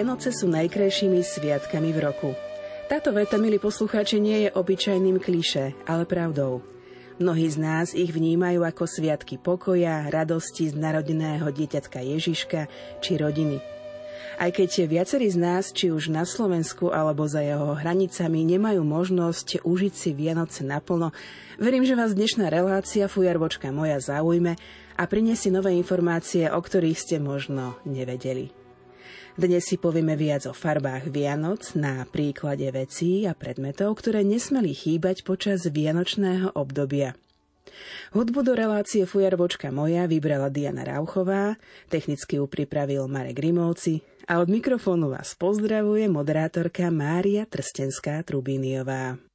Vianoce sú najkrajšími sviatkami v roku. Táto veta, milí poslucháči, nie je obyčajným kliše, ale pravdou. Mnohí z nás ich vnímajú ako sviatky pokoja, radosti z narodeného dieťatka Ježiška či rodiny. Aj keď viacerí z nás, či už na Slovensku alebo za jeho hranicami, nemajú možnosť užiť si Vianoce naplno, verím, že vás dnešná relácia Fujarvočka moja zaujme a priniesie nové informácie, o ktorých ste možno nevedeli. Dnes si povieme viac o farbách Vianoc na príklade vecí a predmetov, ktoré nesmeli chýbať počas vianočného obdobia. Hudbu do relácie Fujarvočka moja vybrala Diana Rauchová, technicky ju pripravil Marek Grimovci, a od mikrofónu vás pozdravuje moderátorka Mária Trstenská-Trubíniová.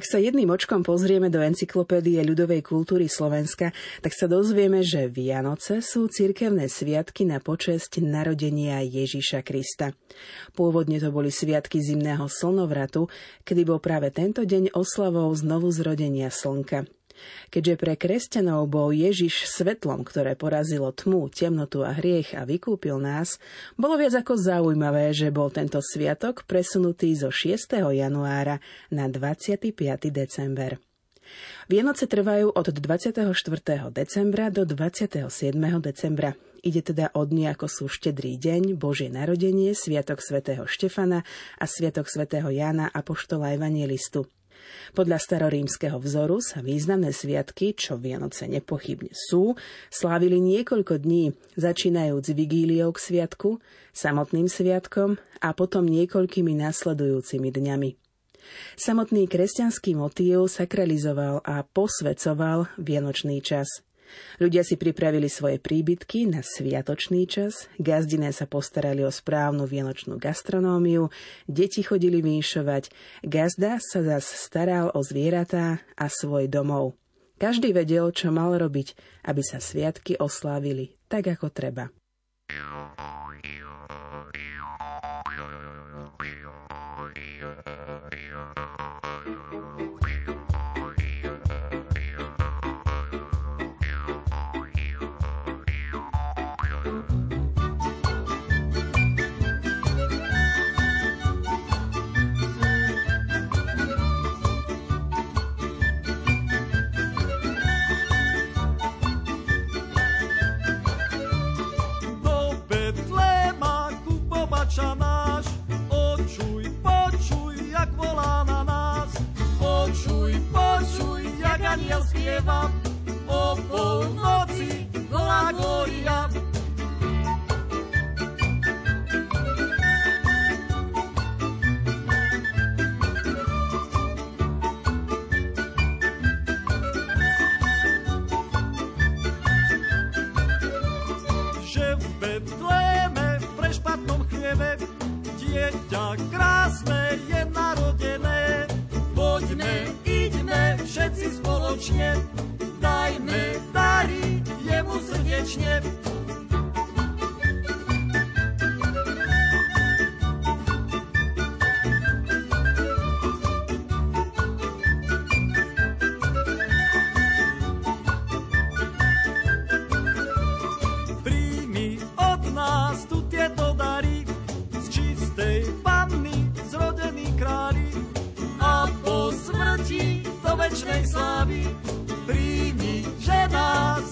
Ak sa jedným očkom pozrieme do encyklopédie ľudovej kultúry Slovenska, tak sa dozvieme, že Vianoce sú cirkevné sviatky na počesť narodenia Ježiša Krista. Pôvodne to boli sviatky zimného slnovratu, kedy bol práve tento deň oslavou znovu zrodenia slnka. Keďže pre kresťanov bol Ježiš svetlom, ktoré porazilo tmu, temnotu a hriech a vykúpil nás, bolo viac ako zaujímavé, že bol tento sviatok presunutý zo 6. januára na 25. december. Vianoce trvajú od 24. decembra do 27. decembra. Ide teda od dní ako sú Štedrý deň, Božie narodenie, Sviatok svätého Štefana a Sviatok svätého Jána Apoštola Evangelistu. Podľa starorímskeho vzoru sa významné sviatky, čo Vianoce nepochybne sú, slávili niekoľko dní, začínajúc vigíliou k sviatku, samotným sviatkom a potom niekoľkými následujúcimi dňami. Samotný kresťanský motív sakralizoval a posvecoval vianočný čas – Ľudia si pripravili svoje príbytky na sviatočný čas, gazdiné sa postarali o správnu vianočnú gastronómiu, deti chodili vynšovať, gazda sa zas staral o zvieratá a svoj domov. Každý vedel, čo mal robiť, aby sa sviatky oslávili tak, ako treba. Spieva o polnoci Glagória. Že v Betléme v prešpatnom chlieve dieťa krásne je narodené. Poďme, idme všetci spoločne, dajme dary jemu srdečne. Večnej slávy príjmi, že nás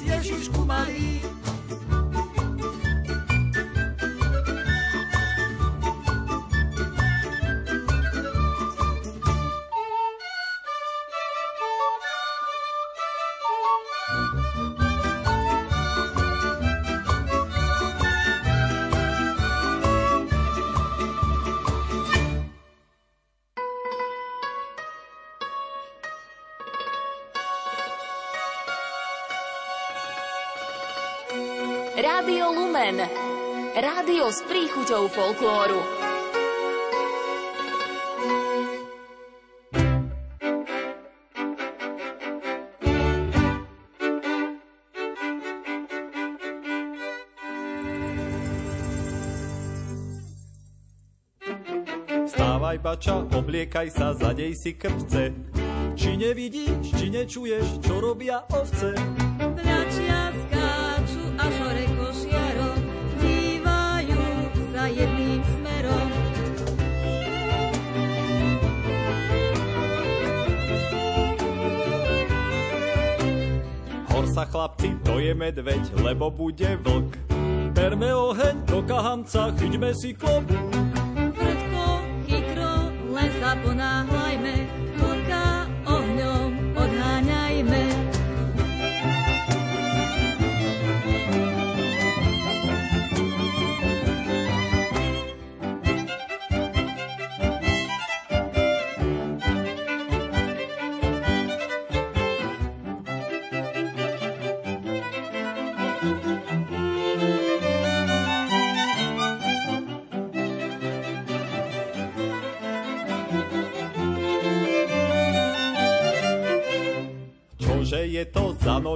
malý. Rádio S príchuťou folklóru. Stávaj bača, obliekaj sa, zadej si krpce. Či nevidíš, či nečuješ, čo robia ovce? Chlapci, to je medveď, lebo bude vlk. Berme oheň do kahanca, chyťme si klobúk. Prudko, chytro, len sa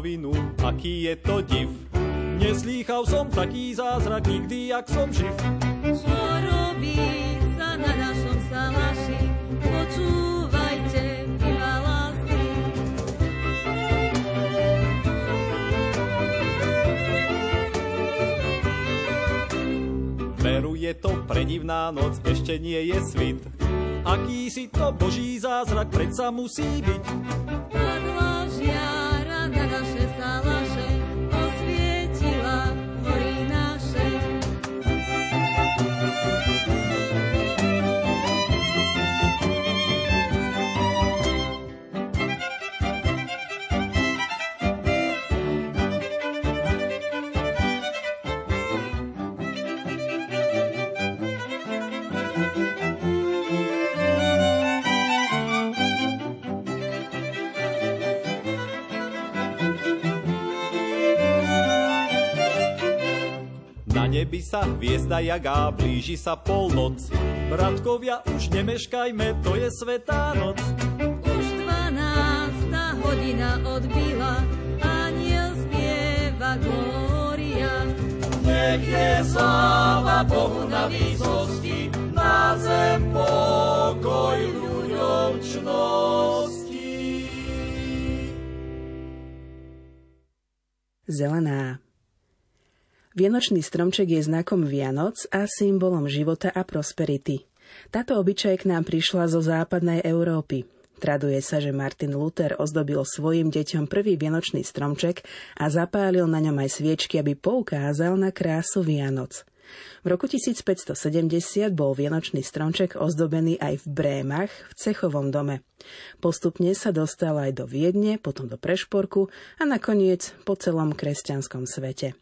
za novinu, aký je to div. Neslýchal som taký zázrak nikdy, jak som živ. Čo robí sa na našom salaši? Počúvajte. Veru je to predivná noc, ešte nie je svit. Aký si to boží zázrak predsa musí byť. Sa hviezda jagá, blíži sa polnoc. Bratkovia, už nemeškajme, to je svetá noc. Už dvanásta hodina odbila, aniel spieva glória. Nech je sláva Bohu na výsosti, na zem pokoj ľuďom čnosti. Zelená. Vianočný stromček je znakom Vianoc a symbolom života a prosperity. Táto obyčaj k nám prišla zo západnej Európy. Traduje sa, že Martin Luther ozdobil svojim deťom prvý vianočný stromček a zapálil na ňom aj sviečky, aby poukázal na krásu Vianoc. V roku 1570 bol vianočný stromček ozdobený aj v Brémach v cechovom dome. Postupne sa dostal aj do Viedne, potom do Prešporku a nakoniec po celom kresťanskom svete.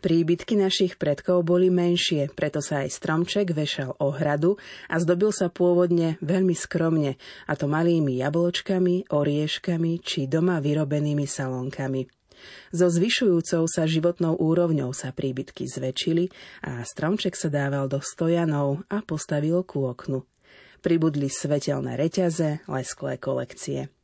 Príbytky našich predkov boli menšie, preto sa aj stromček vešal o hradu a zdobil sa pôvodne veľmi skromne, a to malými jablčkami, orieškami či doma vyrobenými salónkami. So zvyšujúcou sa životnou úrovňou sa príbytky zväčšili a stromček sa dával do stojanov a postavil ku oknu. Pribudli svetelné reťaze, lesklé kolekcie.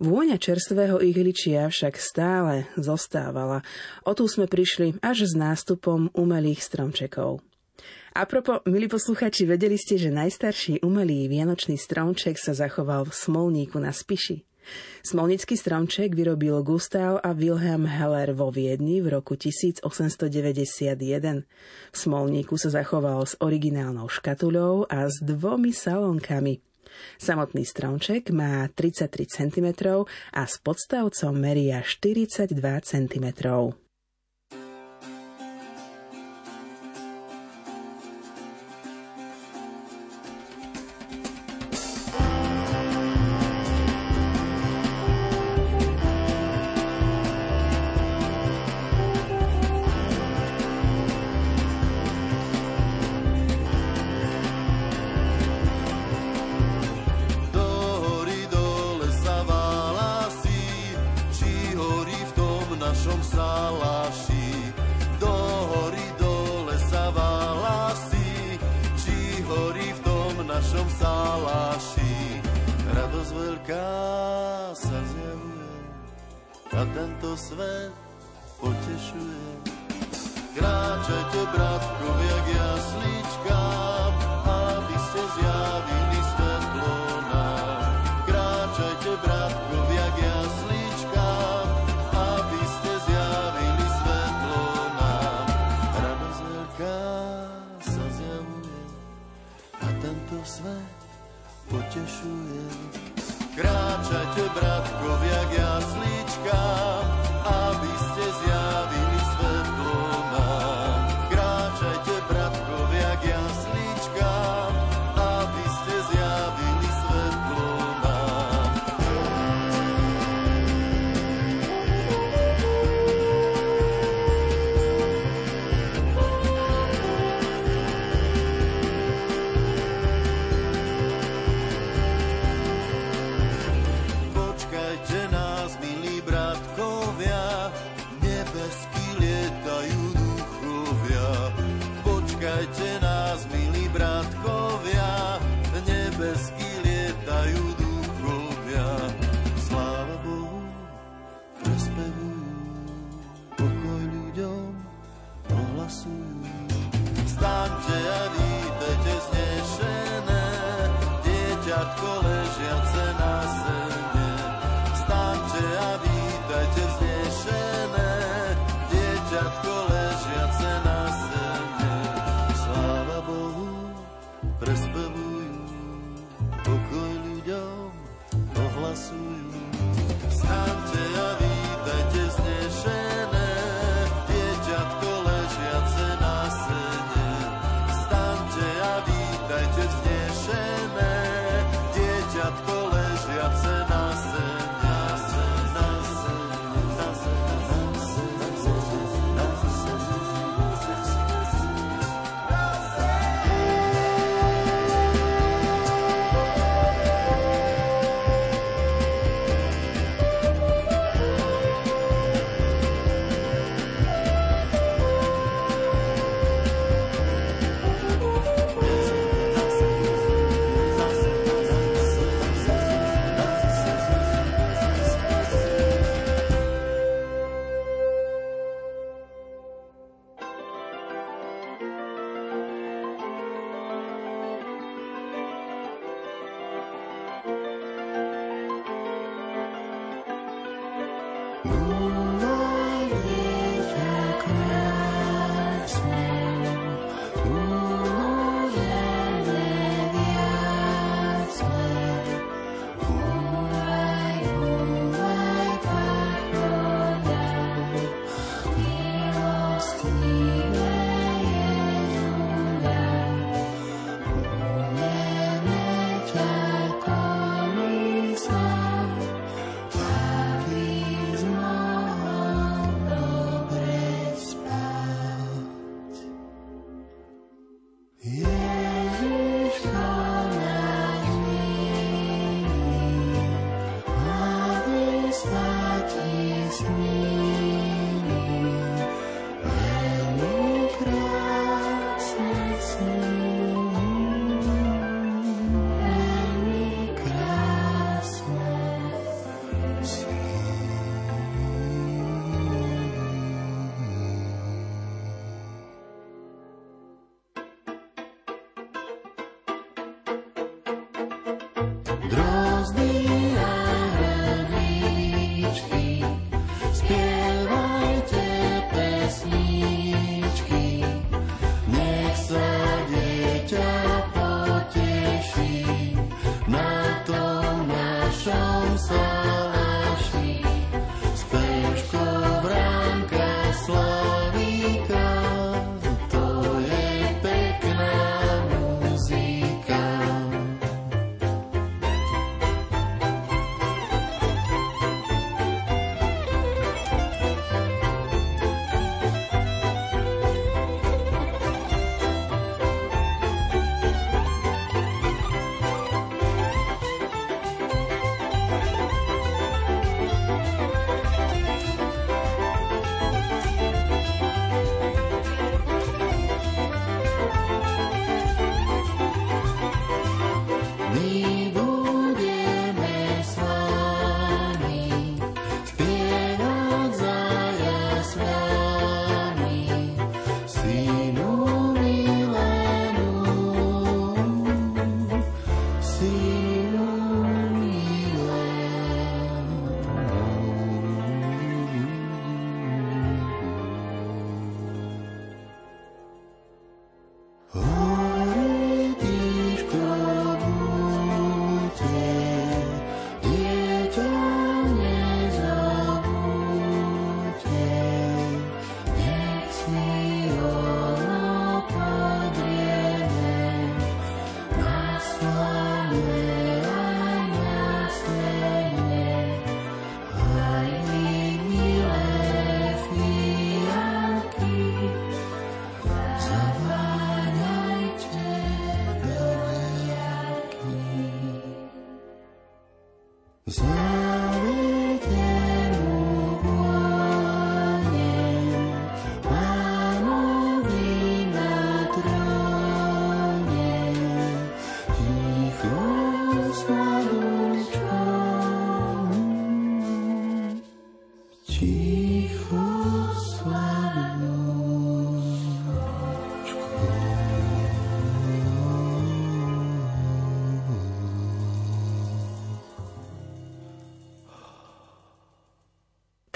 Vôňa čerstvého ihličia však stále zostávala. O tu sme prišli až s nástupom umelých stromčekov. A propo, milí posluchači, vedeli ste, že najstarší umelý vianočný stromček sa zachoval v Smolníku na Spiši? Smolnický stromček vyrobil Gustav a Wilhelm Heller vo Viedni v roku 1891. V Smolníku sa zachoval s originálnou škatuľou a s dvomi salónkami – Samotný stromček má 33 cm a s podstavcom meria 42 cm. Do hory dole sa válasí, či horí v tom našom salaši. Radosť veľká sa zjavuje a tento svet potešuje. Kráčajte, bratkovia, k jasličkám, aby ste zjavili potešuje. Kráčajte, bratkovia, k jasličkám, aby ste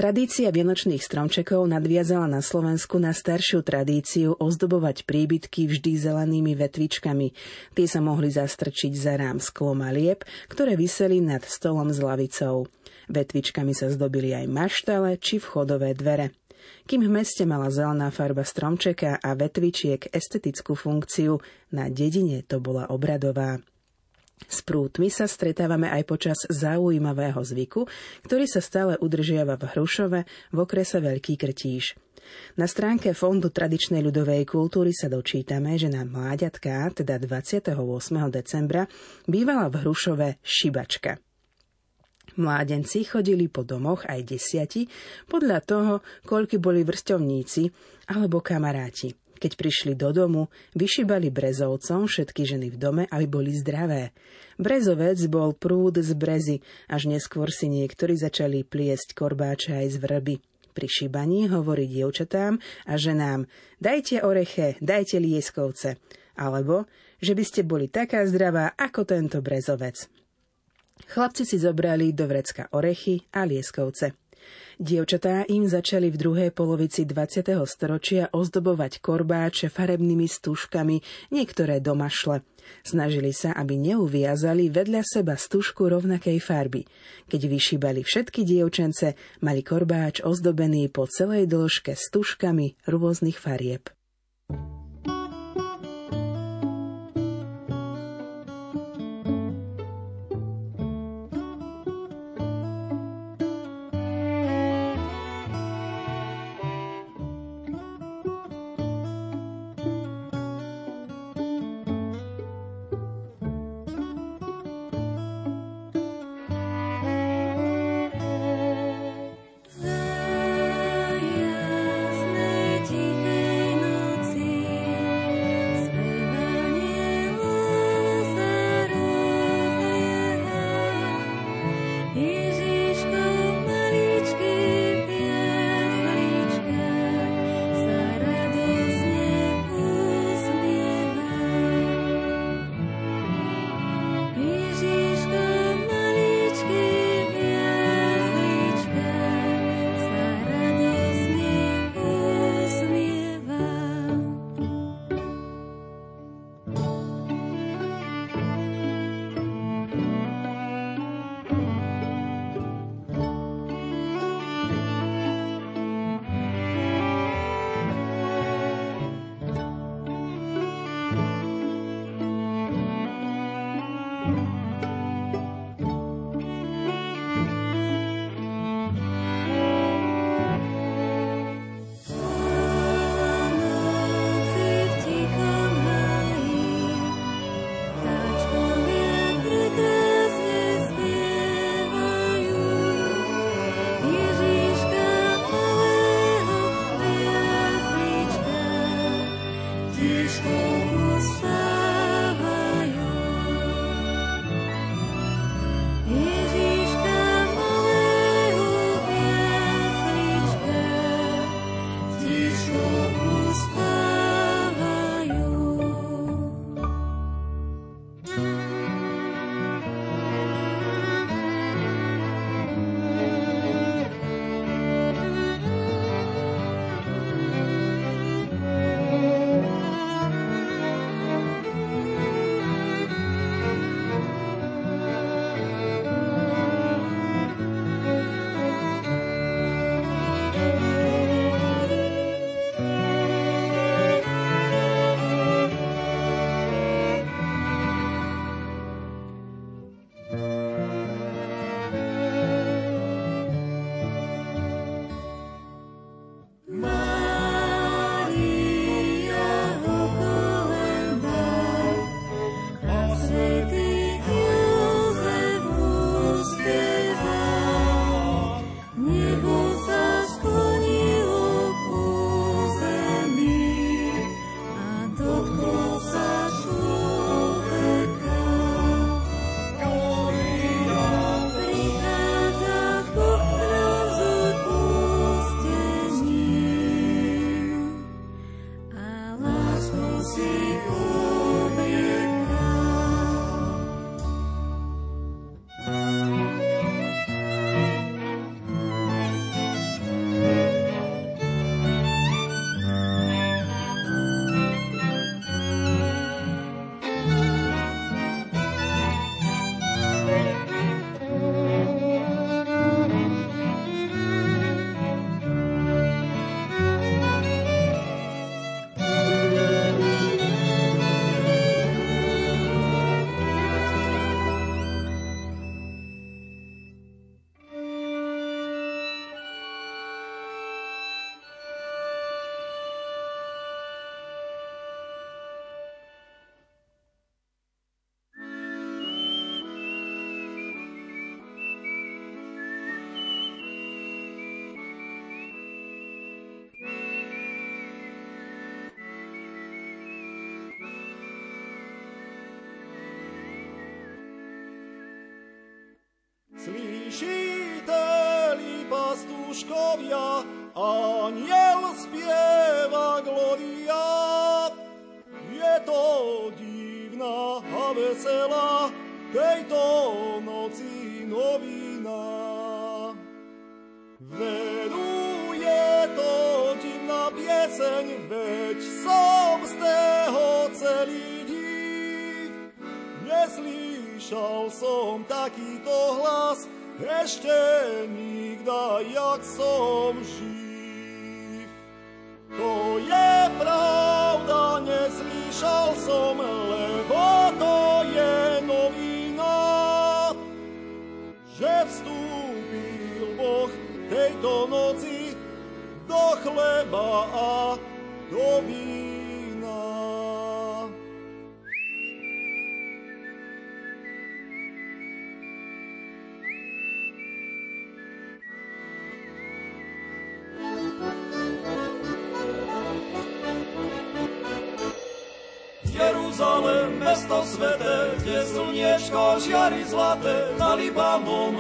Tradícia vianočných stromčekov nadviazala na Slovensku na staršiu tradíciu ozdobovať príbytky vždy zelenými vetvičkami. Tie sa mohli zastrčiť za rám sklom a liep, ktoré vyseli nad stolom s lavicou. Vetvičkami sa zdobili aj maštale či vchodové dvere. Kým v meste mala zelená farba stromčeka a vetvičiek estetickú funkciu, na dedine to bola obradová. S prútmi sa stretávame aj počas zaujímavého zvyku, ktorý sa stále udržiava v Hrušove v okrese Veľký Krtíž. Na stránke Fondu tradičnej ľudovej kultúry sa dočítame, že na mláďatká, teda 28. decembra, bývala v Hrušove šibačka. Mládenci chodili po domoch aj desiati, podľa toho, koľky boli vrstovníci alebo kamaráti. Keď prišli do domu, vyšibali brezovcom všetky ženy v dome, aby boli zdravé. Brezovec bol prúd z brezy, až neskôr si niektorí začali pliesť korbáče aj z vrby. Pri šibaní hovorí dievčatám a ženám dajte oreche, dajte lieskovce, alebo že by ste boli taká zdravá ako tento brezovec. Chlapci si zobrali do vrecka orechy a lieskovce. Dievčatá im začali v druhej polovici 20. storočia ozdobovať korbáče farebnými stužkami, niektoré domašle. Snažili sa, aby neuviazali vedľa seba stužku rovnakej farby. Keď vyšíbali všetky dievčence, mali korbáč ozdobený po celej dĺžke stužkami rôznych farieb. Za jasnej aniel spieva gloria. Je to divná a veselá tejto noci novina. Veru je to divná pieseň, veď som z toho celý div. Neslyšal som takýto hlas, ešte nikda, jak som živ. A do vína. Jeruzalem, mesto sveté, kde slniečko žiari zlaté na Libanon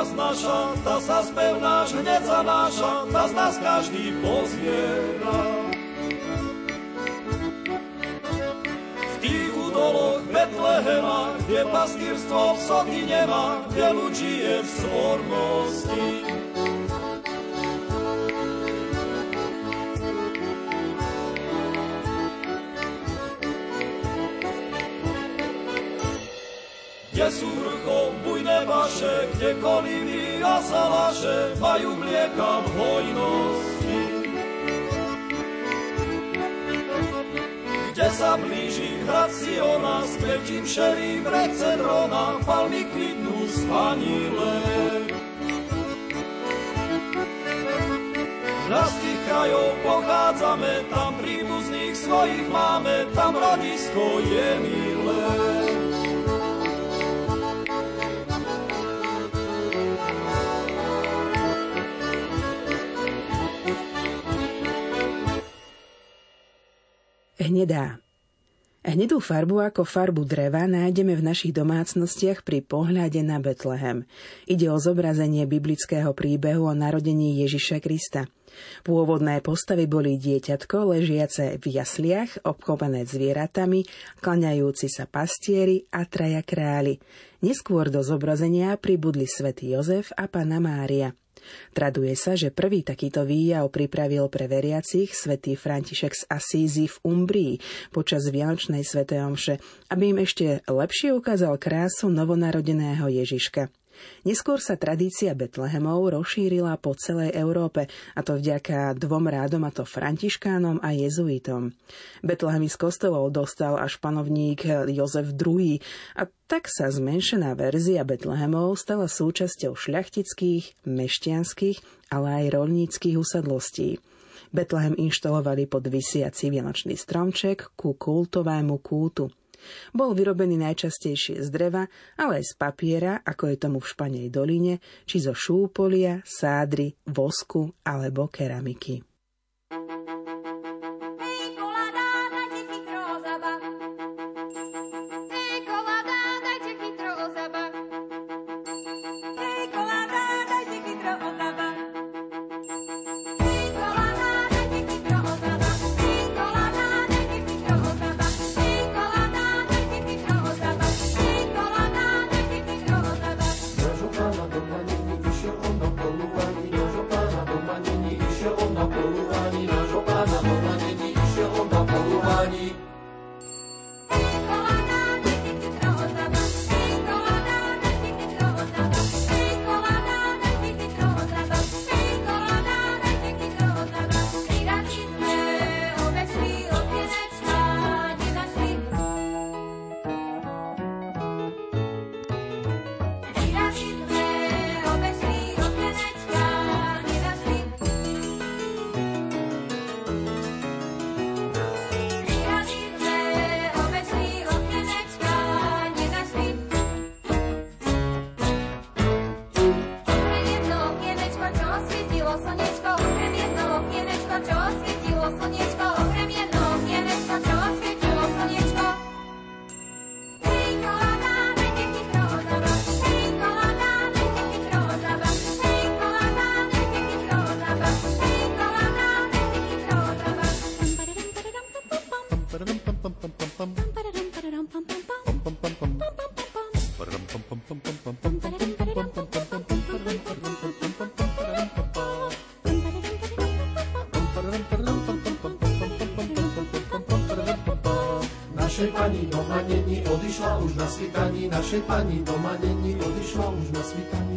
je vlast naša, tá sa spev náš hneď zanáša, tá z nás každý pozviera. V tých údoloch Betlehema, kde pastýrstvo soty nemá, kde ľud žije v svornosti. Vrchom bujné vaše, kde kolivy a salaše majú mlieka v hojnosti. Kde sa blíži hrad Siona, s kvetím šerým rece drona, palmy kvitnú spanile. Z tých krajov pochádzame, tam príbuzných svojich máme, tam rodisko je milé. Hnedá. Hnedú farbu ako farbu dreva nájdeme v našich domácnostiach pri pohľade na Betlehem. Ide o zobrazenie biblického príbehu o narodení Ježiša Krista. Pôvodné postavy boli dieťatko ležiace v jasliach, obklopené zvieratami, klaňajúci sa pastieri a traja králi. Neskôr do zobrazenia pribudli svätý Jozef a Pana Mária. Traduje sa, že prvý takýto výjav pripravil pre veriacich svätý František z Asízy v Umbrii počas Vianočnej svätej omše, aby im ešte lepšie ukázal krásu novonarodeného Ježiška. Neskôr sa tradícia Betlehemov rozšírila po celej Európe, a to vďaka dvom rádom, a to františkánom a jezuitom. Betlehemy z kostolov dostal až panovník Jozef II a tak sa zmenšená verzia Betlehemov stala súčasťou šľachtických, mešťanských, ale aj rolníckých usadlostí. Betlehem inštalovali pod vysiaci vianočný stromček ku kultovému kútu – bol vyrobený najčastejšie z dreva, ale aj z papiera, ako je tomu v Španej doline, či zo šúpolia, sádry, vosku alebo keramiky. Slniečko, Našej pani doma není, odišla už na svitaní, našej pani doma není, odišla už na svitaní,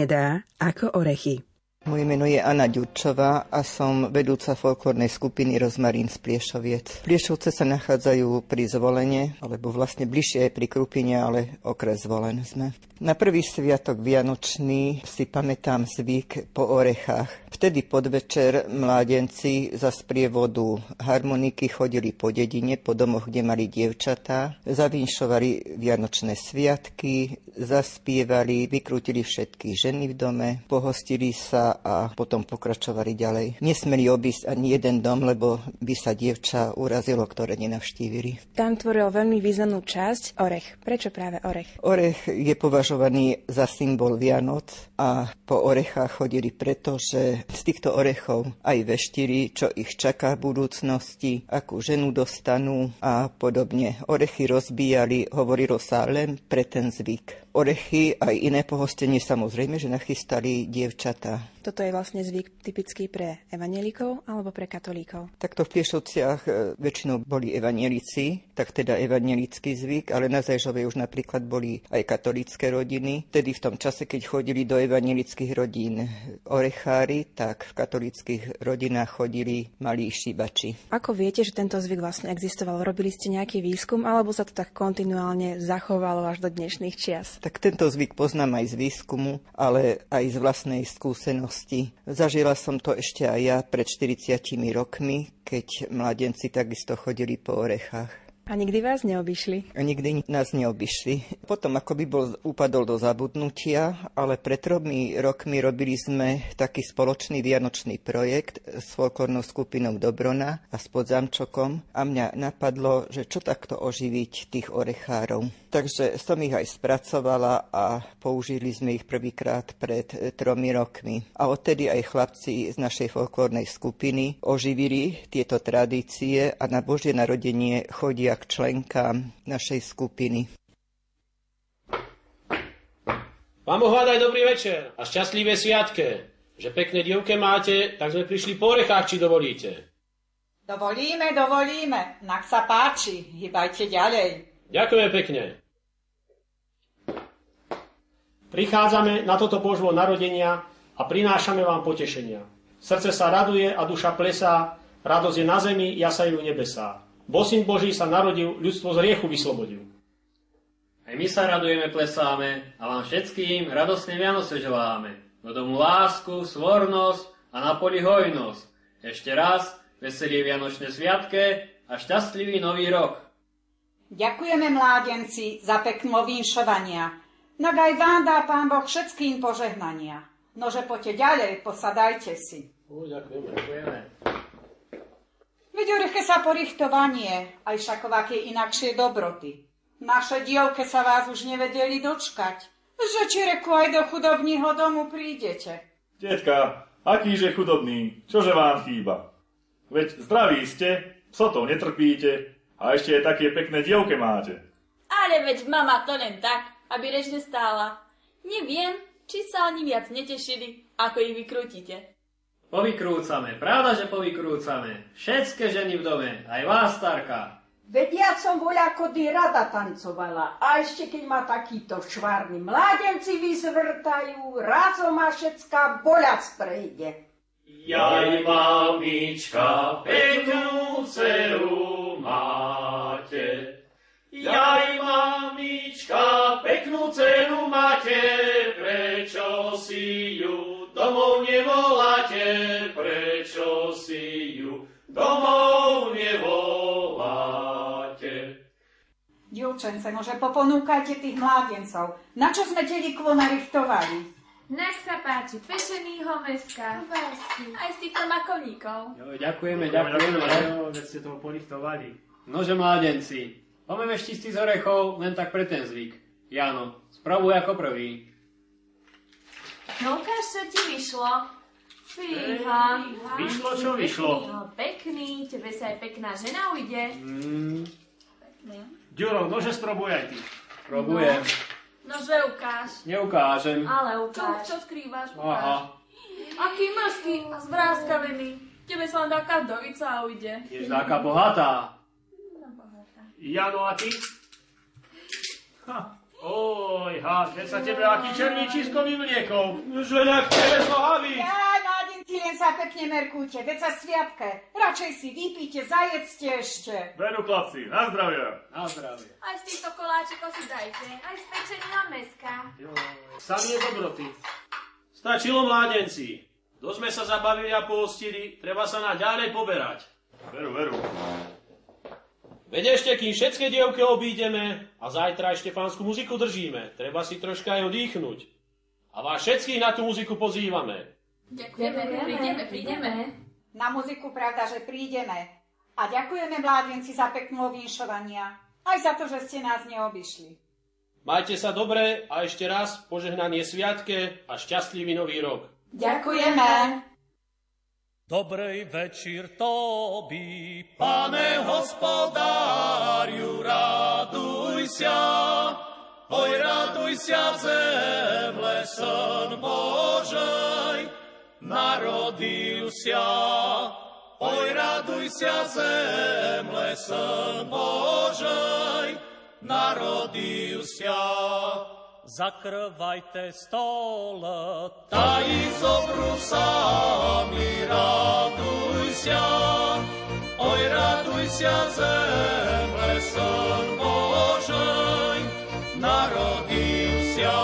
Hnedá ako orechy. Je Anna Ďurčová a som vedúca folklórnej skupiny Rozmarín z Pliešoviec. Pliešovce sa nachádzajú pri Zvolene, alebo vlastne bližšie pri Krupine, ale okres Zvolen sme. Na prvý sviatok Vianočný si pamätám zvyk po orechách. Vtedy podvečer mládenci za sprievodu harmoniky chodili po dedine, po domoch, kde mali dievčatá, zavinšovali Vianočné sviatky, zaspievali, vykrútili všetky ženy v dome, pohostili sa a potom pokračovali ďalej. Nesmeli obísť ani jeden dom, lebo by sa dievča urazilo, ktoré nenavštívili. Tam tvoril veľmi významnú časť orech. Prečo práve orech? Orech je považovaný za symbol Vianoc a po orechách chodili preto, že z týchto orechov aj veštili, čo ich čaká v budúcnosti, akú ženu dostanú a podobne. Orechy rozbíjali, hovorilo sa len pre ten zvyk orechy, aj iné pohostenie samozrejme, že nachystali dievčatá. Toto je vlastne zvyk typický pre evanielikov alebo pre katolíkov? Takto v Piešovciach e, väčšinou boli evanielici, tak teda evanielický zvyk, ale na Zajžovej už napríklad boli aj katolícke rodiny. Tedy v tom čase, keď chodili do evanielických rodín orechári, tak v katolíckých rodinách chodili malí šibači. Ako viete, že tento zvyk vlastne existoval? Robili ste nejaký výskum alebo sa to tak kontinuálne zachovalo až do dnešných čias? Tak tento zvyk poznám aj z výskumu, ale aj z vlastnej skúsenosti. Zažila som to ešte aj ja pred 40 rokmi, keď mladenci takisto chodili po orechách. A nikdy vás neobyšli? A nikdy nás neobyšli. Potom ako by bol upadol do zabudnutia, ale pred tromi rokmi robili sme taký spoločný vianočný projekt s folklórnou skupinou Dobrona a s Podzamčokom a mňa napadlo, že čo takto oživiť tých orechárov. Takže som ich aj spracovala a použili sme ich prvýkrát pred tromi rokmi. A odtedy aj chlapci z našej folklórnej skupiny oživili tieto tradície a na Božie narodenie chodia k členkám našej skupiny. Vám Boh daj dobrý večer a šťastlivé sviatke. Že pekné dievke máte, tak sme prišli po orechách, či dovolíte. Dovolíme, dovolíme. Nak sa páči, hýbajte ďalej. Ďakujeme pekne. Prichádzame na toto Božvo narodenia a prinášame vám potešenia. Srdce sa raduje a duša plesá, radosť je na zemi, jasajú nebesá. Bo syn Boží sa narodil, ľudstvo z riechu vyslobodil. Aj my sa radujeme, plesáme a vám všetkým radosne Vianoce želáme. Do domu lásku, svornosť a na poli hojnosť. Ešte raz, veselie Vianočné sviatke a šťastlivý nový rok. Ďakujeme mládenci za peknú vinšovania. No aj vám dá Pán Boh všetkým požehnania. Nože poďte ďalej, posadajte si. U, ďakujeme. Ďakujeme. Veď ureche sa porichtovanie, aj všakovaké inakšie dobroty. Naše dievke sa vás už nevedeli dočkať, že či reku aj do chudobního domu prídete. Tetka, akýže chudobný, čože vám chýba? Veď zdraví ste, psotov netrpíte a ešte aj také pekné dievke máte. Ale veď mama to len tak, aby reč nestála. Neviem, či sa ani viac netešili, ako ich vykrútite. Povykrúcame, pravda, že povykrúcame. Všetké ženy v dome, aj vás, starka. Veď ja som voľako kody rada tancovala. A ešte keď ma takýto švárny mládenci vyzvrtajú, razom ma všetká boľac prejde. Jaj, mamička, peknú dceru máte. Jaj, mamička, peknú dceru máte, prečo si ju domov nevoláte, prečo si ju domov nevoláte. Dievčence, nože poponúkajte tých mládencov. Na čo sme tie likvo narichtovali? Nech sa páči, pečený homeska. Aj z týchto makovníkov. Jo, ďakujeme, ďakujeme. Jo, veď ste toho porichtovali. Nože mládenci, poďme čistý z orechov len tak pre ten zvyk. Jano, spravuj ako prvý. No ukáž, čo ti vyšlo. Fíha. Vyšlo, čo vyšlo? No, pekný, tebe sa aj pekná žena ujde. Mm. Ďuro, nože sprobuj aj ty. Probujem. Nože ukáž. Neukážem. Ale Čo, ukáž. čo skrývaš? Aha. Aký mrzký a zvráskavený. Tebe sa len taká dovica a ujde. Je taká bohatá. Jano, a ty? Ha, Oj, keď sa tebe aký červíčisko vyvliekol. Už len ak tebe zohavý. Ja, mladenci, len sa pekne merkujte, veď sa sviatke. Radšej si vypíte, zajedzte ešte. Veru, chlapci, na zdravie. Na zdravie. Aj z týchto koláčikov si dajte, aj z pečeného meska. Samie dobroty. Stačilo mládenci. Do sme sa zabavili a postili, treba sa na ďalej poberať. Veru, veru. Veď ešte, kým všetky dievky obídeme a zajtra aj štefánsku muziku držíme, treba si troška aj odýchnuť. A vás všetkých na tú muziku pozývame. Ďakujeme, prídeme, prídeme. Na muziku pravda, že prídeme. A ďakujeme mládenci za peknú ovinšovania. Aj za to, že ste nás neobyšli. Majte sa dobre a ešte raz požehnanie sviatke a šťastlivý nový rok. Ďakujeme. Dobrej večír tobi, pane hospodáriu, raduj sa, oj raduj sa zemle, syn Božej, narodil sa. Oj raduj sa zemle, syn Božej, narodil sa. Zakrvajte stole, taj z obrusami, raduj sa, oj raduj sa zemle, syn Božej, narodil sa.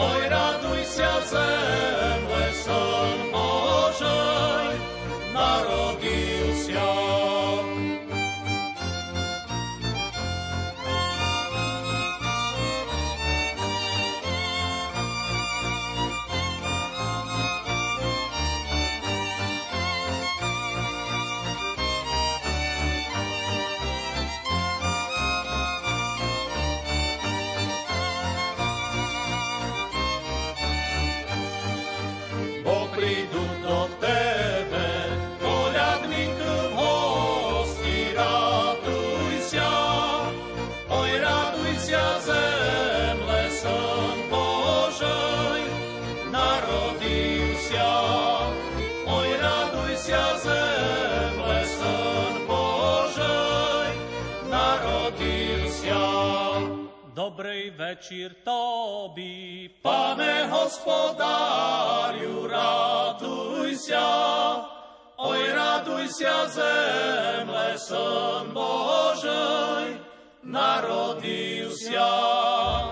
Oj raduj sa zemle, syn Dobrej večír tobi, pane hospodáriu, raduj sa. Oj, raduj sa zemle, syn Božej, narodil sa.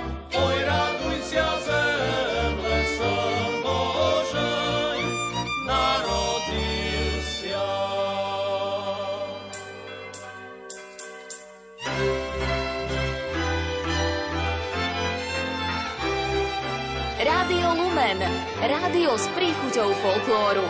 Rádio s príchuťou folklóru.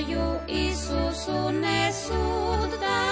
kraju Isus unesu dan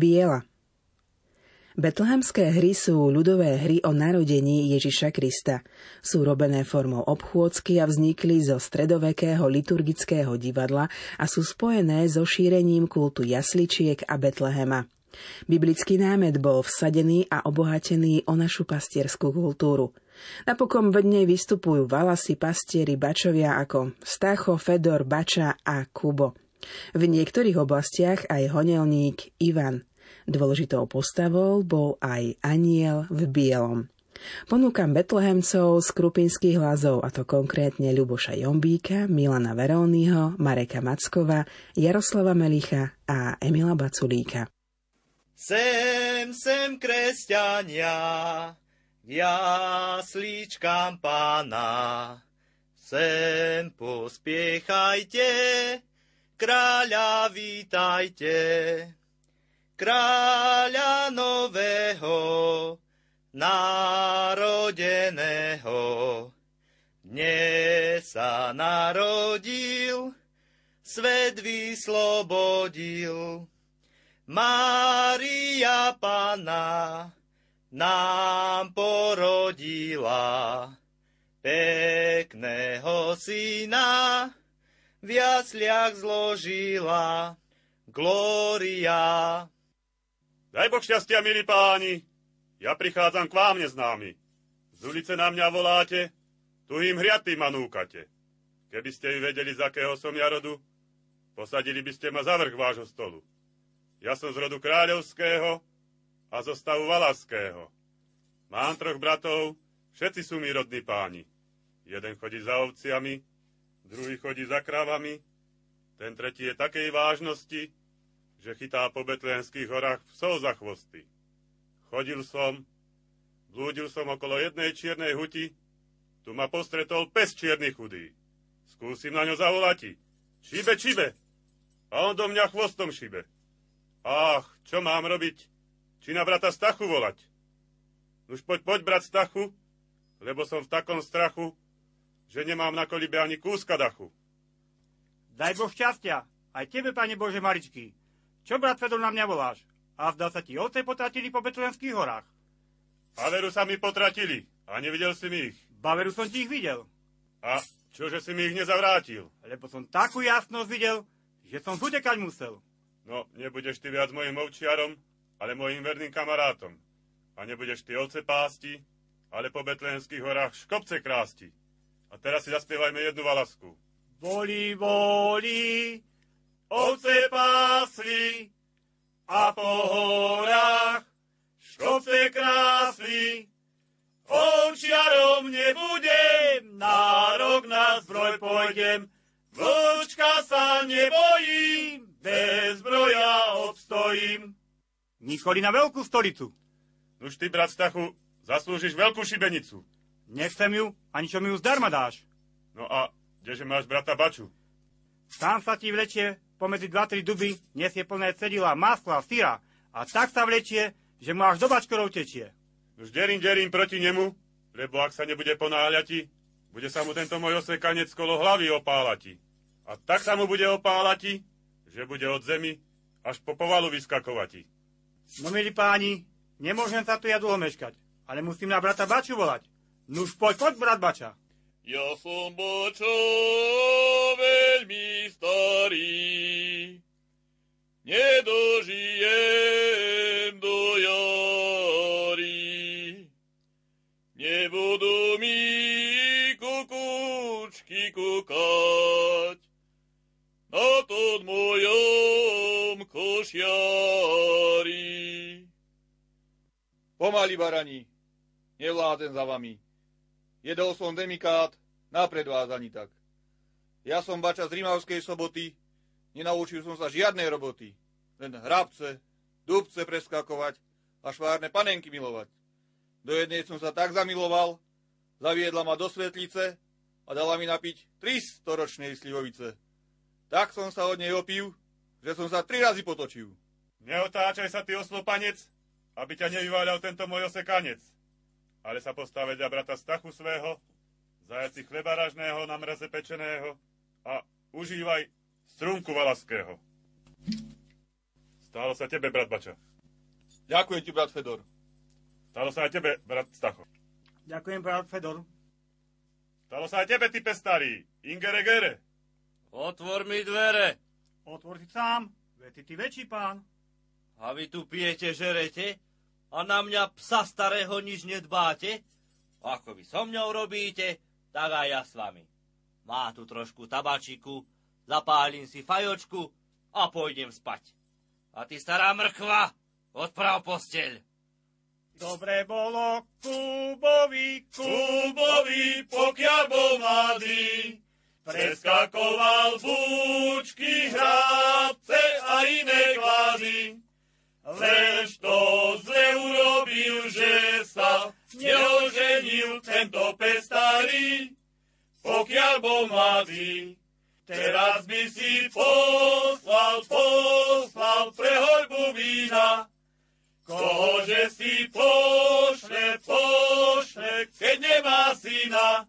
Biela. Betlehemské hry sú ľudové hry o narodení Ježiša Krista. Sú robené formou obchôdzky a vznikli zo stredovekého liturgického divadla a sú spojené so šírením kultu jasličiek a Betlehema. Biblický námet bol vsadený a obohatený o našu pastierskú kultúru. Napokon v nej vystupujú valasy, pastieri, bačovia ako Stacho, Fedor, Bača a Kubo. V niektorých oblastiach aj honelník Ivan. Dôležitou postavou bol aj aniel v bielom. Ponúkam Betlehemcov z Krupinských hlazov, a to konkrétne Ľuboša Jombíka, Milana Verónyho, Mareka Mackova, Jaroslava Melicha a Emila Baculíka. Sem, sem, kresťania, jaslíčkam pána. Sem pospiechajte, kráľa vítajte, kráľa nového, narodeného. Dnes sa narodil, svet vyslobodil. Mária Pana nám porodila pekného syna, v jasliach zložila Glória. Daj Boh šťastia, milí páni. Ja prichádzam k vám neznámy. Z ulice na mňa voláte, tuhým hriatým ma núkate. Keby ste ju vedeli, z akého som ja rodu, posadili by ste ma za vrch vášho stolu. Ja som z rodu kráľovského a zo stavu valaského. Mám troch bratov, všetci sú mi rodní páni. Jeden chodí za ovciami, druhý chodí za krávami, ten tretí je takej vážnosti, že chytá po betlénskych horách psov za chvosty. Chodil som, blúdil som okolo jednej čiernej huti, tu ma postretol pes čierny chudý. Skúsim na ňo zavolať. Šibe, šibe. A on do mňa chvostom šibe. Ach, čo mám robiť? Či na brata Stachu volať? Už poď, poď, brat Stachu, lebo som v takom strachu, že nemám na kolibe ani kúska dachu. Daj Boh šťastia, aj tebe, pane Bože Maričky. Čo, brat Fedor, na mňa voláš? A zdá sa ti ovce potratili po Betlehenských horách. Baveru sa mi potratili a nevidel si mi ich. Baveru som ti ich videl. A čože si mi ich nezavrátil? Lebo som takú jasnosť videl, že som zutekať musel. No, nebudeš ty viac mojim ovčiarom, ale mojim verným kamarátom. A nebudeš ty ovce pásti, ale po Betlehenských horách škopce krásti. A teraz si zaspievajme jednu valasku. Boli, boli, Ovce pásli a po horách škopce krásli. Ovčiarom nebudem, na rok na zbroj pôjdem, vlčka sa nebojím, bez zbroja obstojím. Nikoli na veľkú stolicu. Nuž ty, brat Stachu, zaslúžiš veľkú šibenicu. Nechcem ju, ani čo mi ju zdarma dáš. No a kdeže máš brata Baču? Sám sa ti vlečie pomedzi dva, tri duby, nesie plné cedila, masla, syra a tak sa vlečie, že mu až do bačkorov tečie. Už derím, derím proti nemu, lebo ak sa nebude ponáľati, bude sa mu tento môj osekanec kolo hlavy opálati. A tak sa mu bude opálati, že bude od zemi až po povalu vyskakovati. No milí páni, nemôžem sa tu ja dlho meškať, ale musím na brata Baču volať. Nuž poď, poď, brat Bača. Ja som bača veľmi starý, nedožijem do jary. Nebudú mi kukučky kukať na tom mojom košiari. Pomaly, barani, nevládzem za vami. Jedol som demikát, napred vás ani tak. Ja som bača z Rimavskej soboty, nenaučil som sa žiadnej roboty. Len hrabce, dubce preskakovať a švárne panenky milovať. Do jednej som sa tak zamiloval, zaviedla ma do svetlice a dala mi napiť 300 ročnej slivovice. Tak som sa od nej opil, že som sa tri razy potočil. Neotáčaj sa, ty oslopanec, aby ťa nevyváľal tento môj osekanec ale sa postaveť za brata Stachu svého, zajaci chlebaražného na mraze pečeného a užívaj strunku valaského. Stalo sa tebe, brat Bača. Ďakujem ti, brat Fedor. Stalo sa aj tebe, brat Stacho. Ďakujem, brat Fedor. Stalo sa aj tebe, ty pestarý, Ingere Gere. Otvor mi dvere. Otvor si sám, veď ty, ty väčší pán. A vy tu pijete, žerete? A na mňa psa starého nič nedbáte? Ako vy so mňou robíte, tak aj ja s vami. Má tu trošku tabačiku, zapálim si fajočku a pôjdem spať. A ty stará mrkva, odprav posteľ. Dobre bolo Kubovi, Kubovi, pokiaľ bol mladý, preskakoval búčky, hrabce a iné klady. Lež to zle urobil, že sa neoženil tento pestarý, pokiaľ bol mladý. Teraz by si poslal, poslal pre hoľbu vína, kohože si pošle, pošle, keď nemá syna.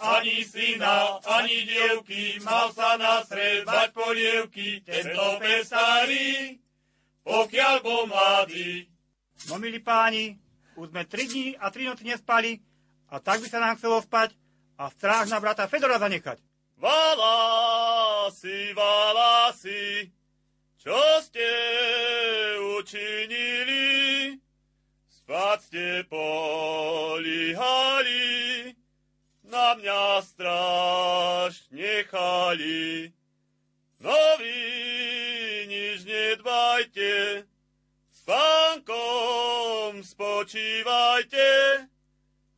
Ani syna, ani dievky, mal sa nasredbať polievky, tento pestarý, pokiaľ bol mladý. No, milí páni, už sme tri dní a tri noci nespali a tak by sa nám chcelo spať a strach na brata Fedora zanechať. Valasi, valasi, čo ste učinili? Spať ste políhali, na mňa straš nechali. No nič nedbajte, s pánkom spočívajte,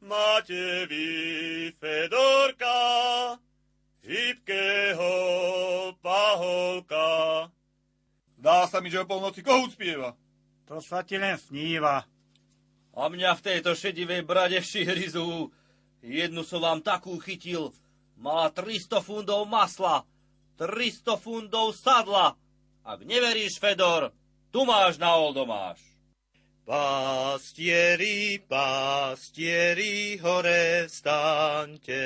máte vy Fedorka, hybkého paholka. Dá sa mi, že o polnoci kohút spieva. To sa ti len sníva. A mňa v tejto šedivej brade hryzú. Jednu som vám takú chytil. Mala 300 fundov masla 300 fundov sadla. Ak neveríš, Fedor, tu máš na oldomáš. Pastieri, pastieri, hore vstaňte.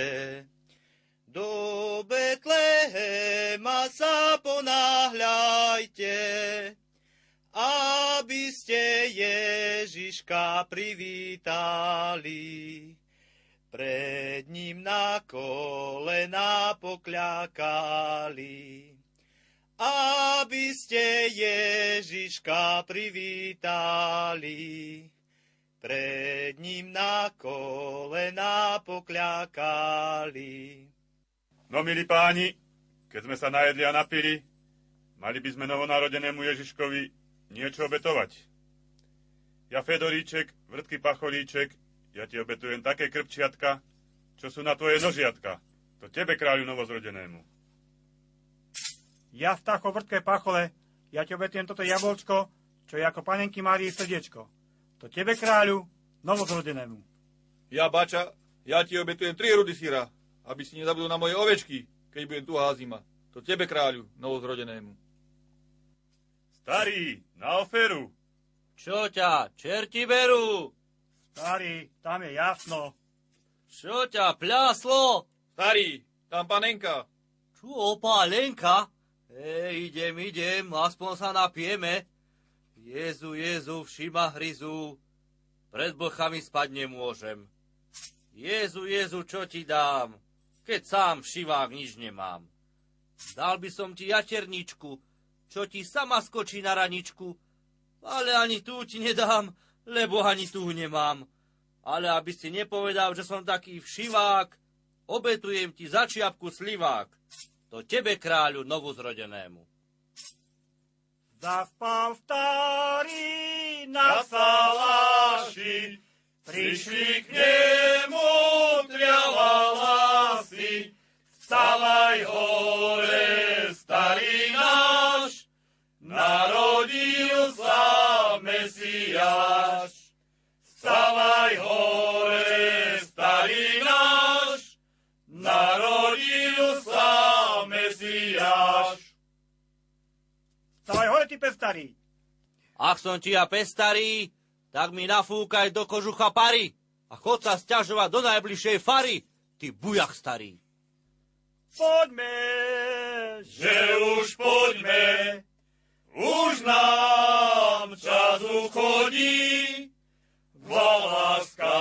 Do Betlehema sa ponáhľajte, aby ste Ježiška privítali pred ním na kolena pokľakali, aby ste Ježiška privítali. Pred ním na kolena pokľakali. No, milí páni, keď sme sa najedli a napili, mali by sme novonarodenému Ježiškovi niečo obetovať. Ja Fedoríček, vrtký pacholíček, ja ti obetujem také krpčiatka, čo sú na tvoje nožiatka. To tebe, kráľu novozrodenému. Ja, Stacho, vrtké pachole, ja ti obetujem toto jablčko, čo je ako panenky Márii srdiečko. To tebe, kráľu, novozrodenému. Ja, bača, ja ti obetujem tri rudy syra, aby si nezabudol na moje ovečky, keď budem tu zima. To tebe, kráľu, novozrodenému. Starý, na oferu. Čo ťa, čerti berú? Starý, tam je jasno. Čo ťa pľaslo? Starý, tam panenka. Čo, panenka? Ej, idem, idem, aspoň sa napieme. Jezu, Jezu, všima hryzu, pred blchami spať nemôžem. Jezu, Jezu, čo ti dám, keď sám šivák nič nemám. Dal by som ti jaterničku, čo ti sama skočí na raničku, ale ani tu ti nedám, lebo ani tu nemám. Ale aby si nepovedal, že som taký všivák, obetujem ti za čiapku slivák, to tebe kráľu novozrodenému. Zaspal starý na salaši, prišli k nemu tria hlasy. Vstávaj hore, starý náš, narodil sa Mesiáš. Vstávaj hore, Mesiáš. Vstávaj hore, ty pestarý. Ak som ti ja pestarý, tak mi nafúkaj do kožucha pary a chod sa sťažovať do najbližšej fary, ty bujach starý. Poďme, že už poďme, už nám čas uchodí, Valaska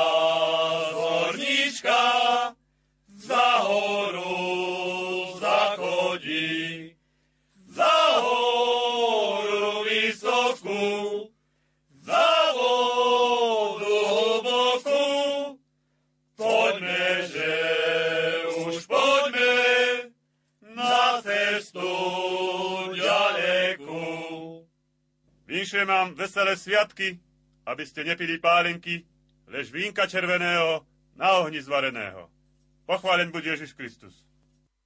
Vinšujem vám veselé sviatky, aby ste nepili pálenky, lež vínka červeného na ohni zvareného. Pochválen buď Ježiš Kristus.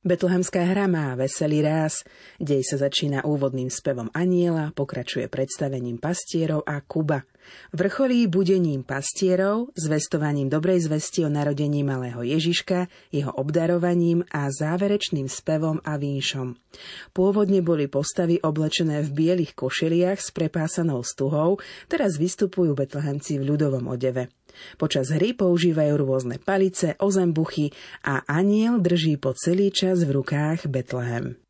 Betlehemská hra má veselý ráz. Dej sa začína úvodným spevom aniela, pokračuje predstavením pastierov a Kuba. Vrcholí budením pastierov, zvestovaním dobrej zvesti o narodení malého Ježiška, jeho obdarovaním a záverečným spevom a vínšom. Pôvodne boli postavy oblečené v bielých košeliach s prepásanou stuhou, teraz vystupujú betlehemci v ľudovom odeve. Počas hry používajú rôzne palice, ozembuchy a aniel drží po celý čas v rukách Betlehem.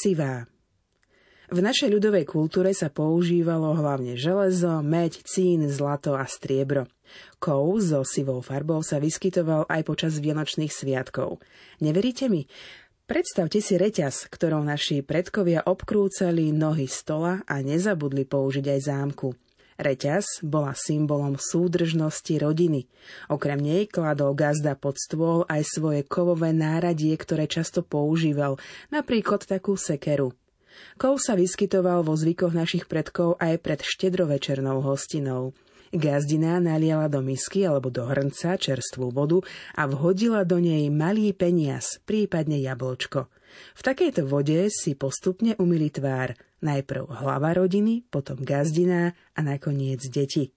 Sivá. V našej ľudovej kultúre sa používalo hlavne železo, meď, cín, zlato a striebro. Kov so sivou farbou sa vyskytoval aj počas vianočných sviatkov. Neveríte mi? Predstavte si reťaz, ktorou naši predkovia obkrúcali nohy stola a nezabudli použiť aj zámku. Reťaz bola symbolom súdržnosti rodiny. Okrem nej kladol gazda pod stôl aj svoje kovové náradie, ktoré často používal, napríklad takú sekeru. Kov sa vyskytoval vo zvykoch našich predkov aj pred štedrovečernou hostinou. Gazdina naliala do misky alebo do hrnca čerstvú vodu a vhodila do nej malý peniaz, prípadne jablčko. V takejto vode si postupne umili tvár, najprv hlava rodiny, potom gazdina a nakoniec deti.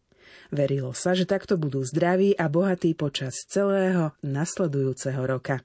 Verilo sa, že takto budú zdraví a bohatí počas celého nasledujúceho roka.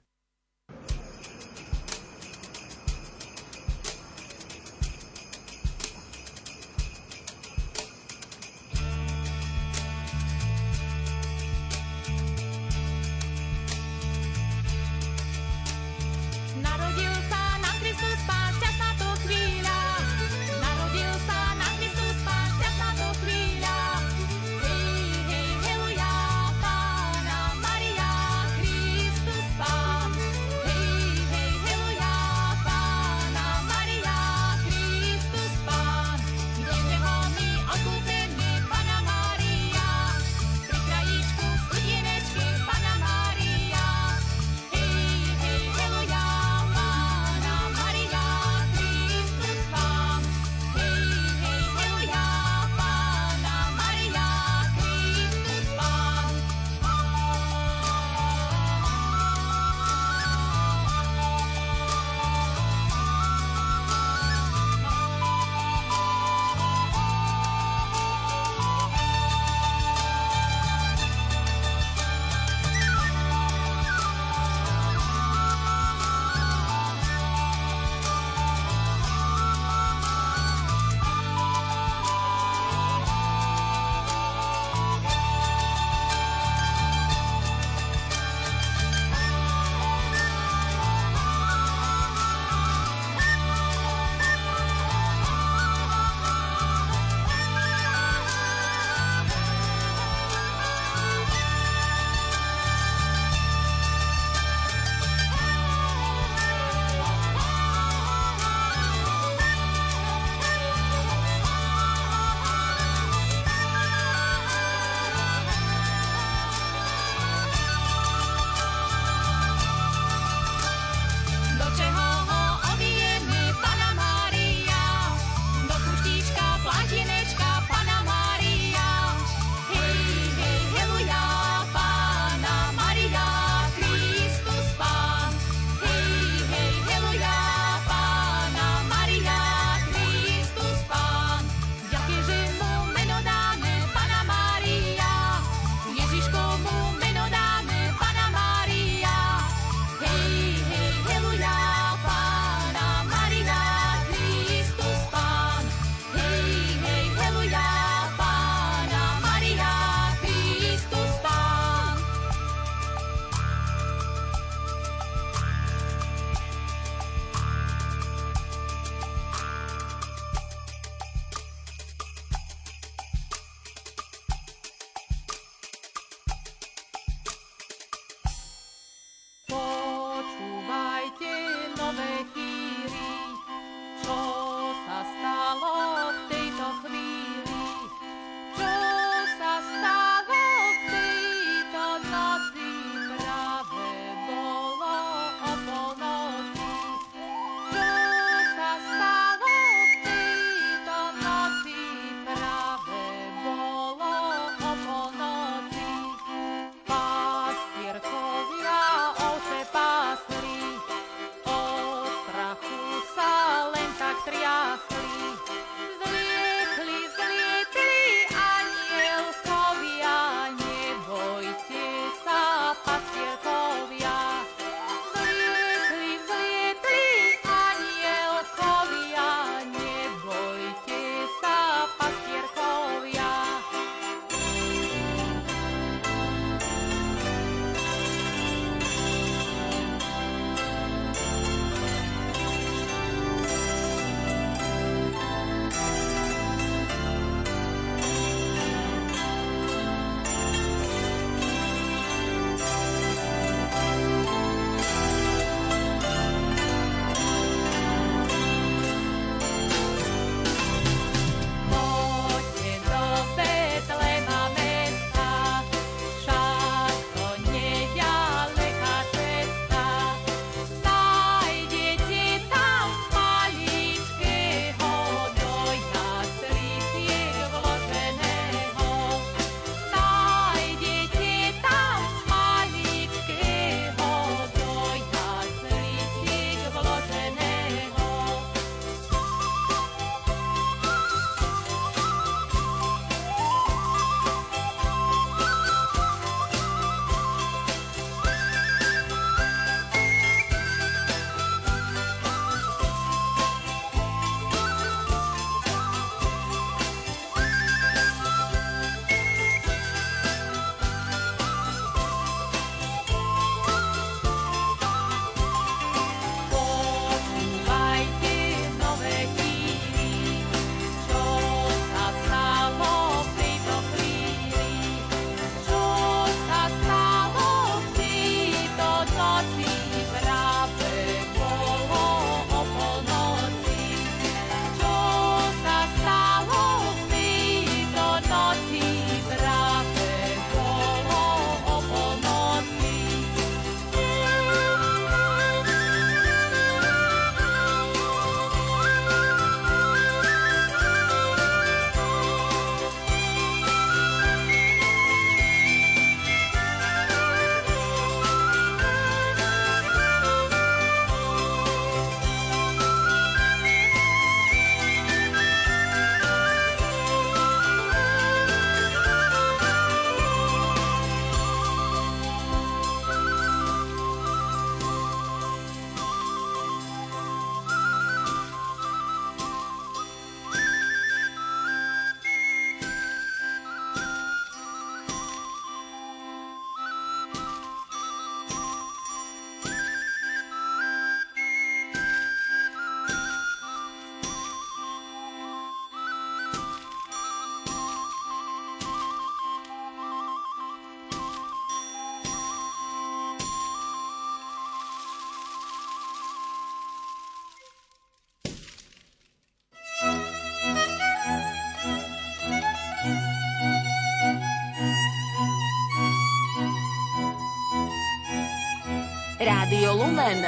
Rádio Lumen.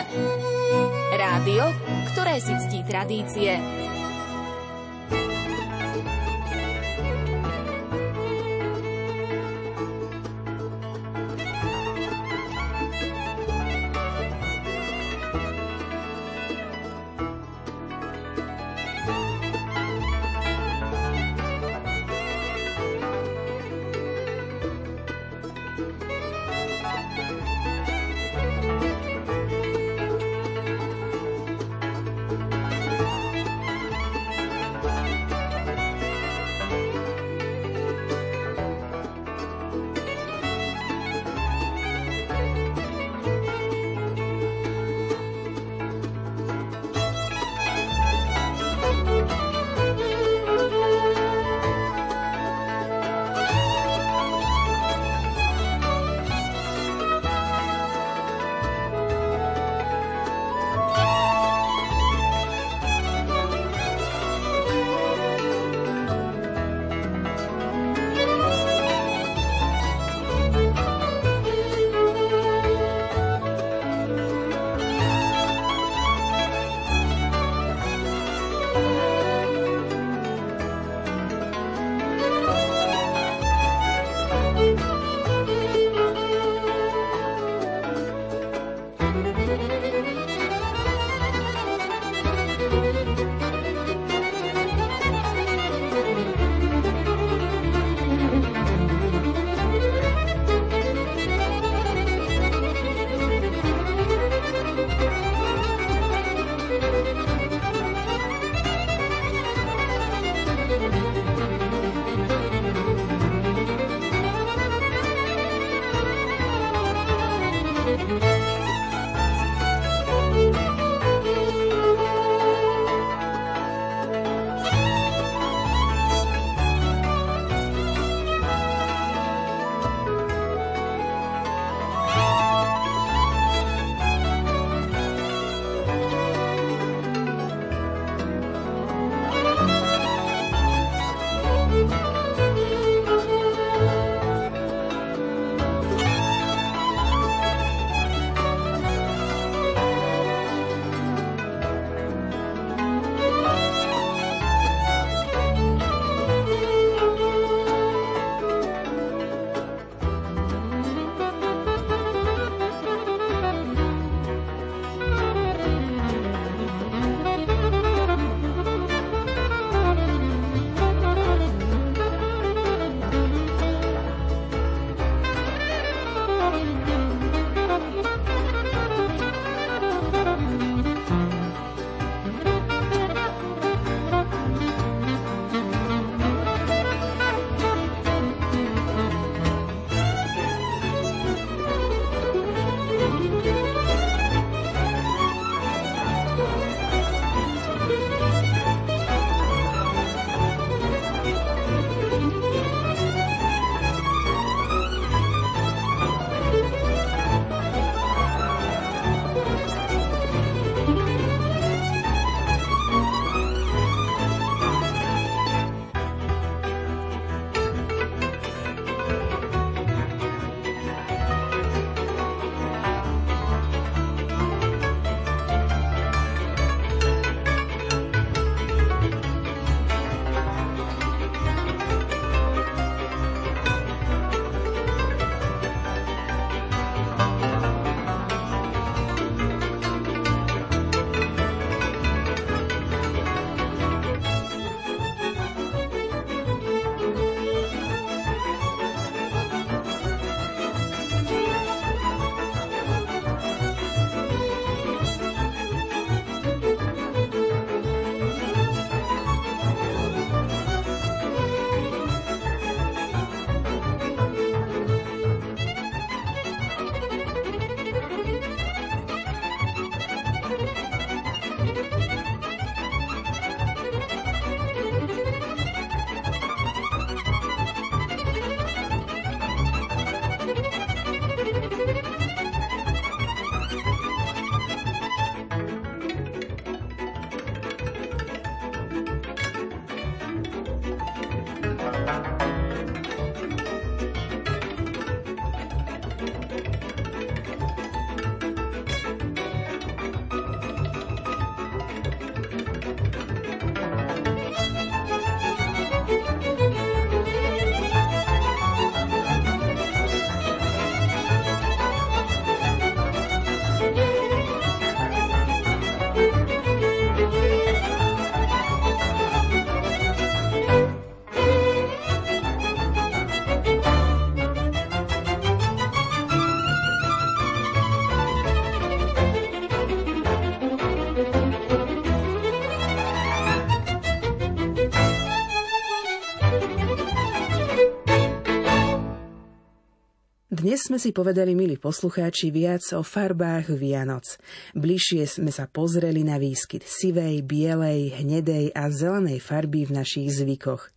Rádio, ktoré si ctí tradície. Dnes sme si povedali, milí poslucháči, viac o farbách Vianoc. Bližšie sme sa pozreli na výskyt sivej, bielej, hnedej a zelenej farby v našich zvykoch.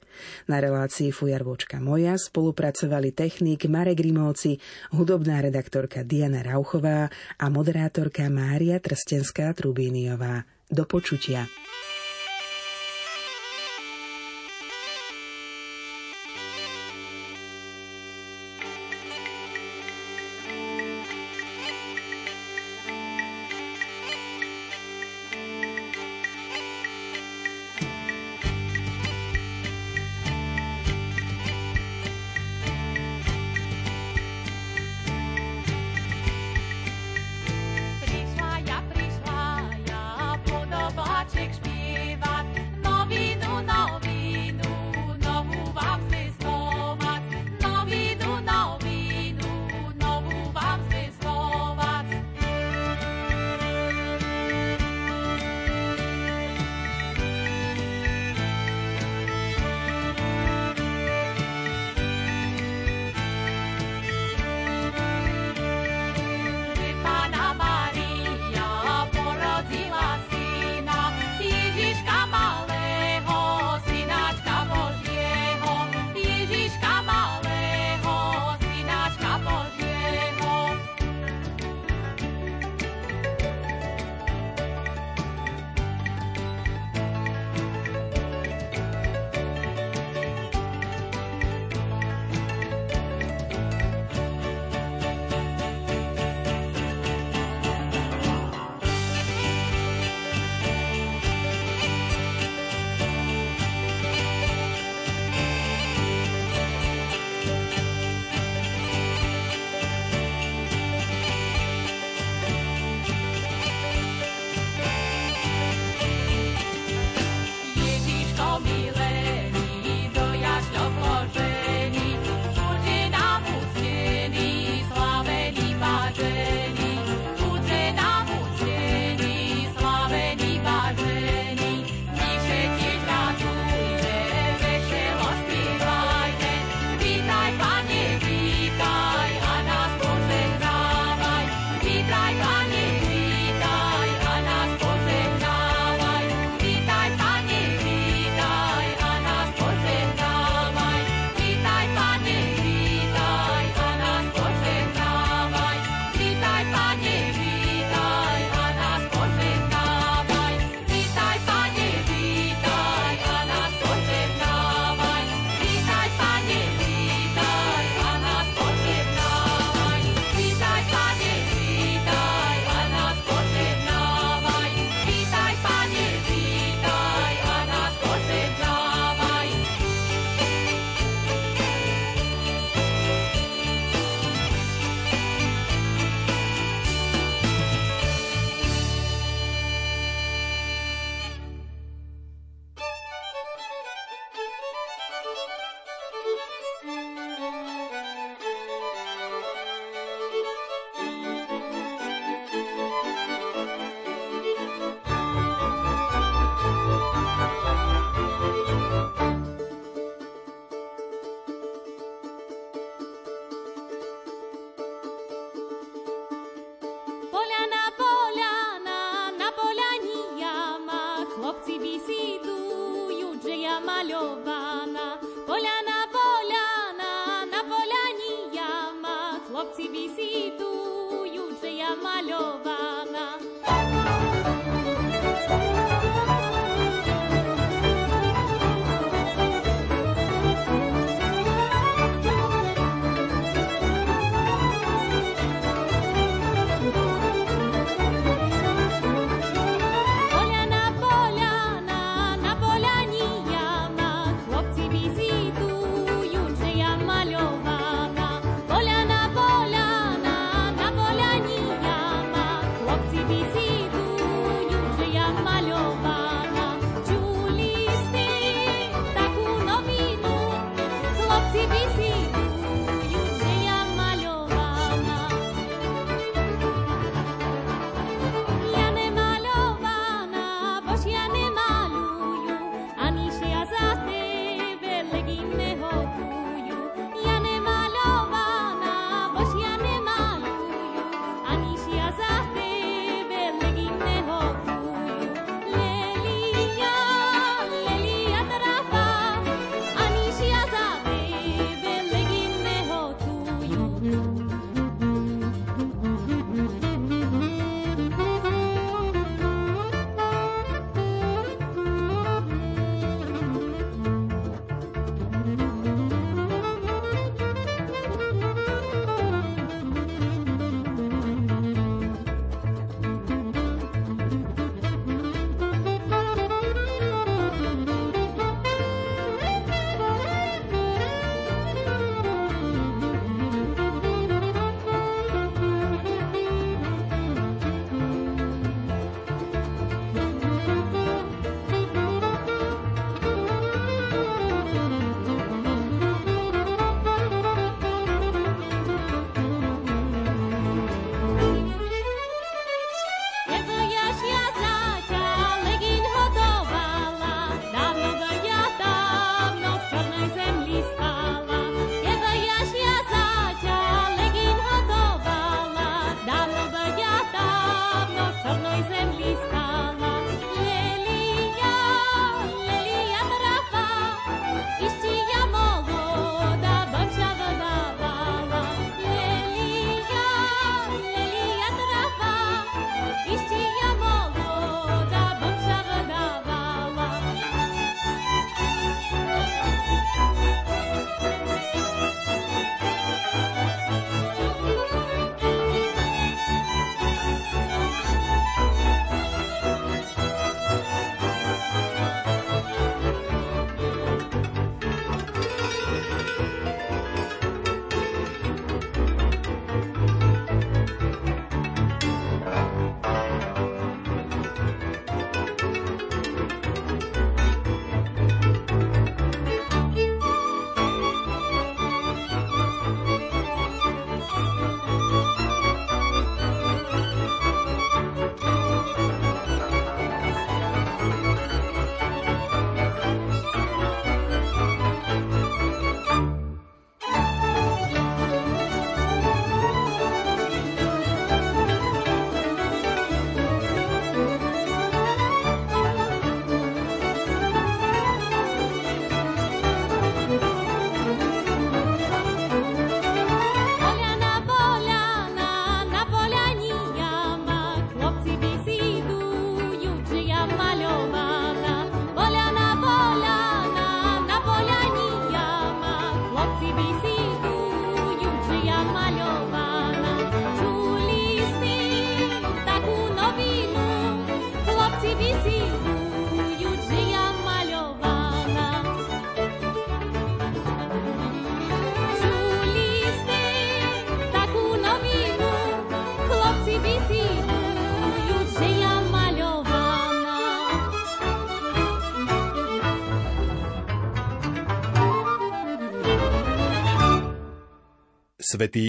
Na relácii Fujarvočka moja spolupracovali technik Marek Grimovci, hudobná redaktorka Diana Rauchová a moderátorka Mária Trstenská-Trubíniová. Do počutia. Svetý